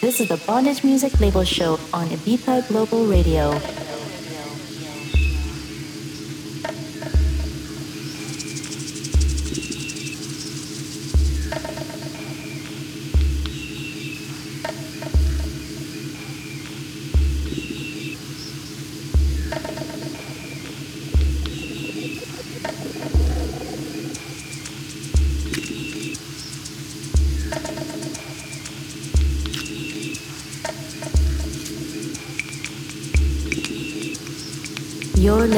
This is the Bondage Music Label Show on Ibiza Global Radio.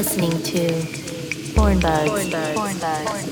Listening to Pornbugs. Pornbugs. Pornbugs. Pornbugs.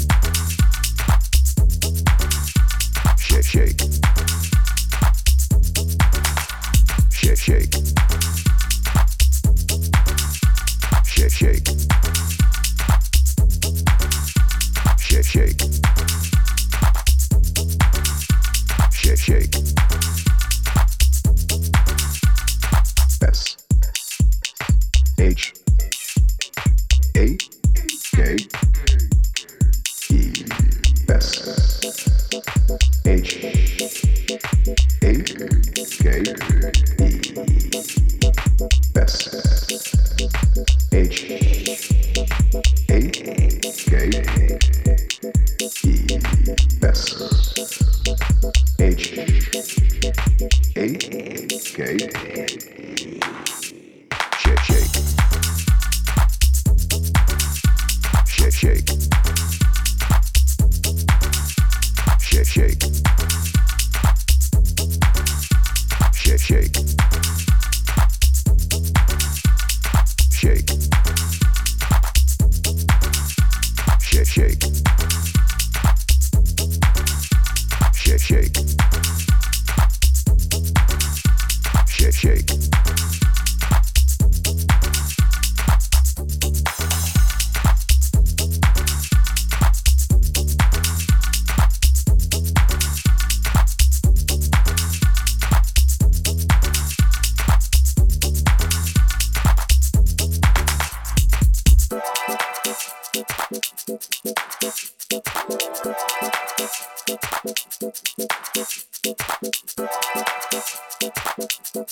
Thank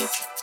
you.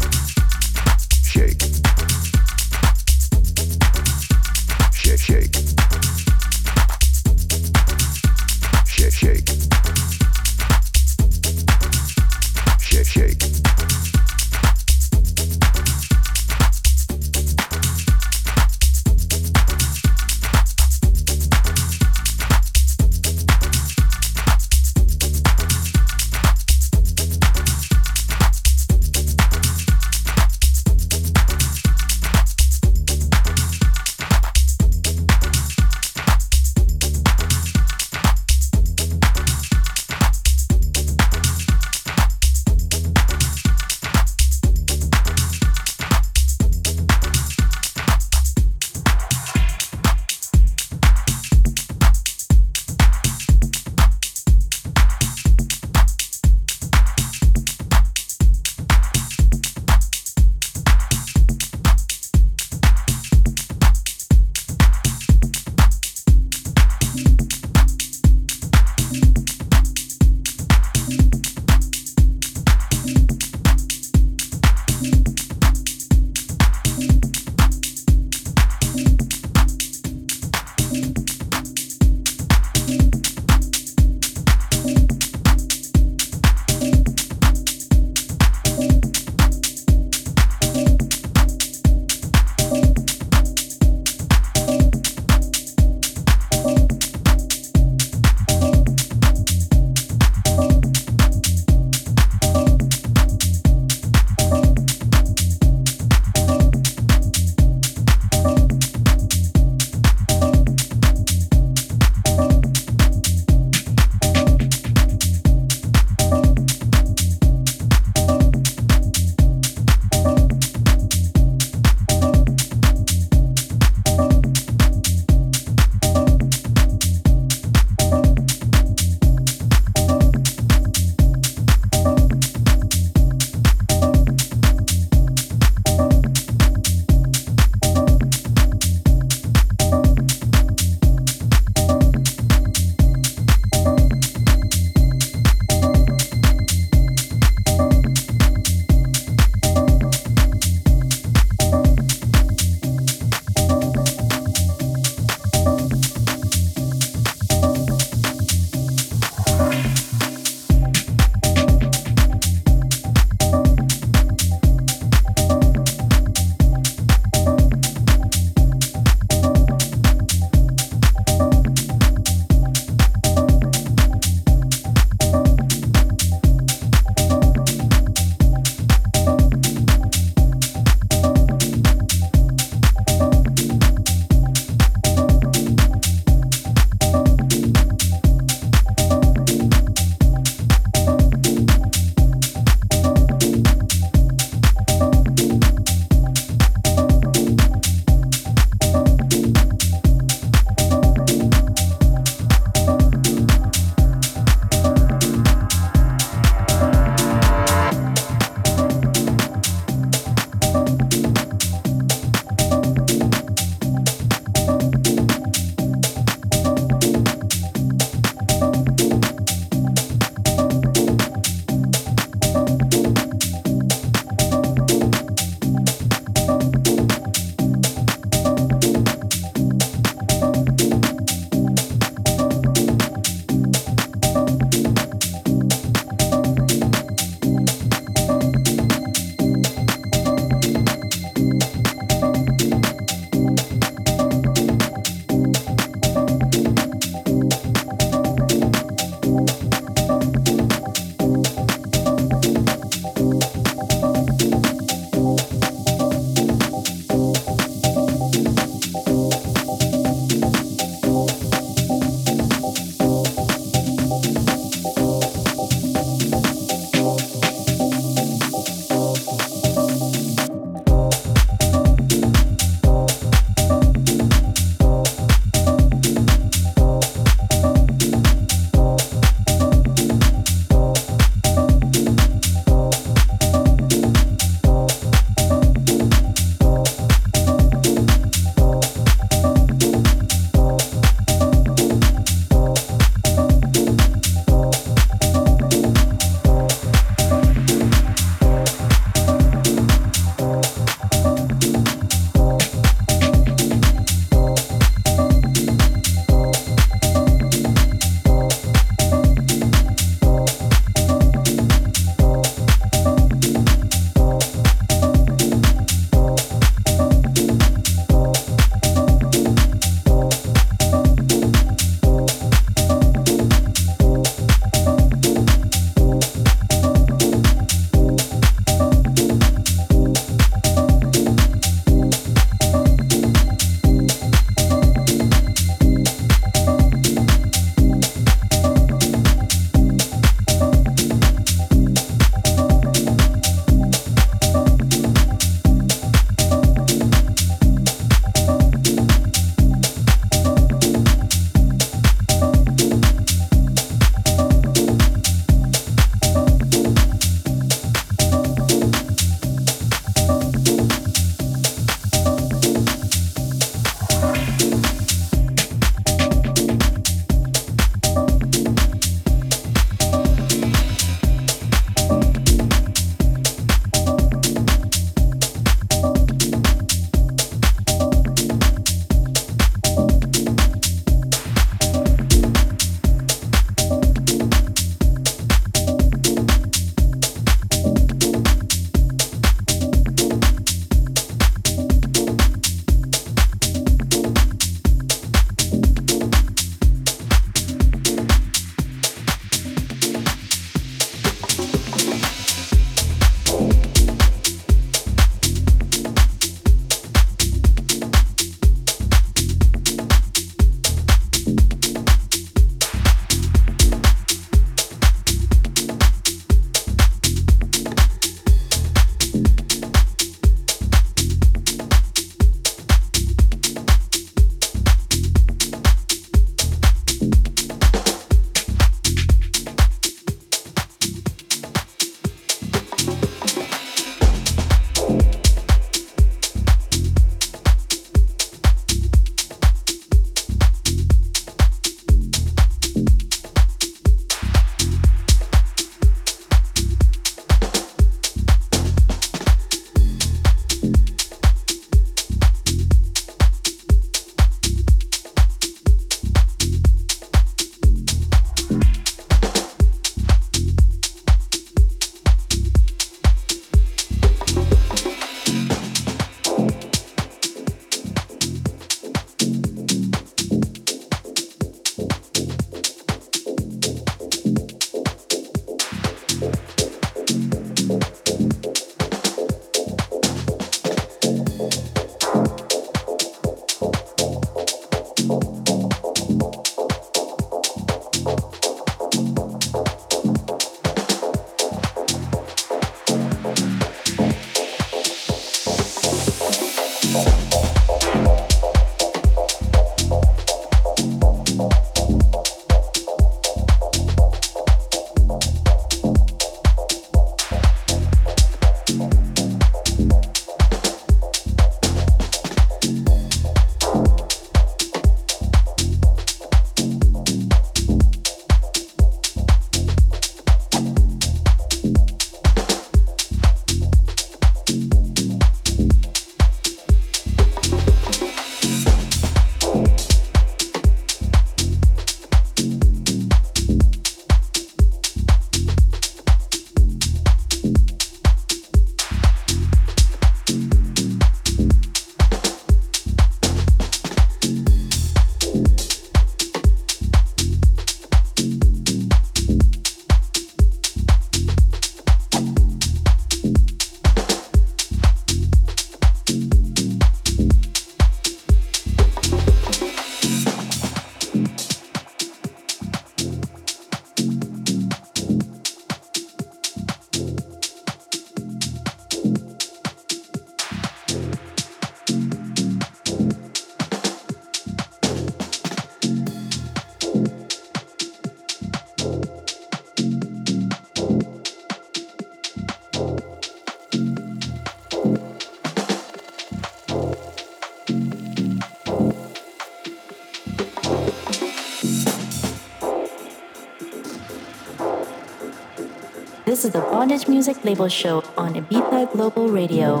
This is the Bondage Music Label Show on Ibiza Global Radio.